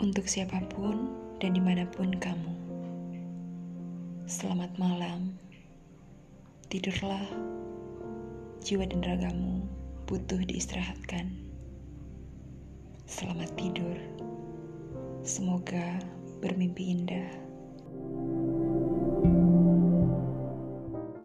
Untuk siapa pun dan di mana pun kamu, selamat malam. Tidurlah, jiwa dan ragamu butuh diistirahatkan. Selamat tidur, semoga bermimpi indah.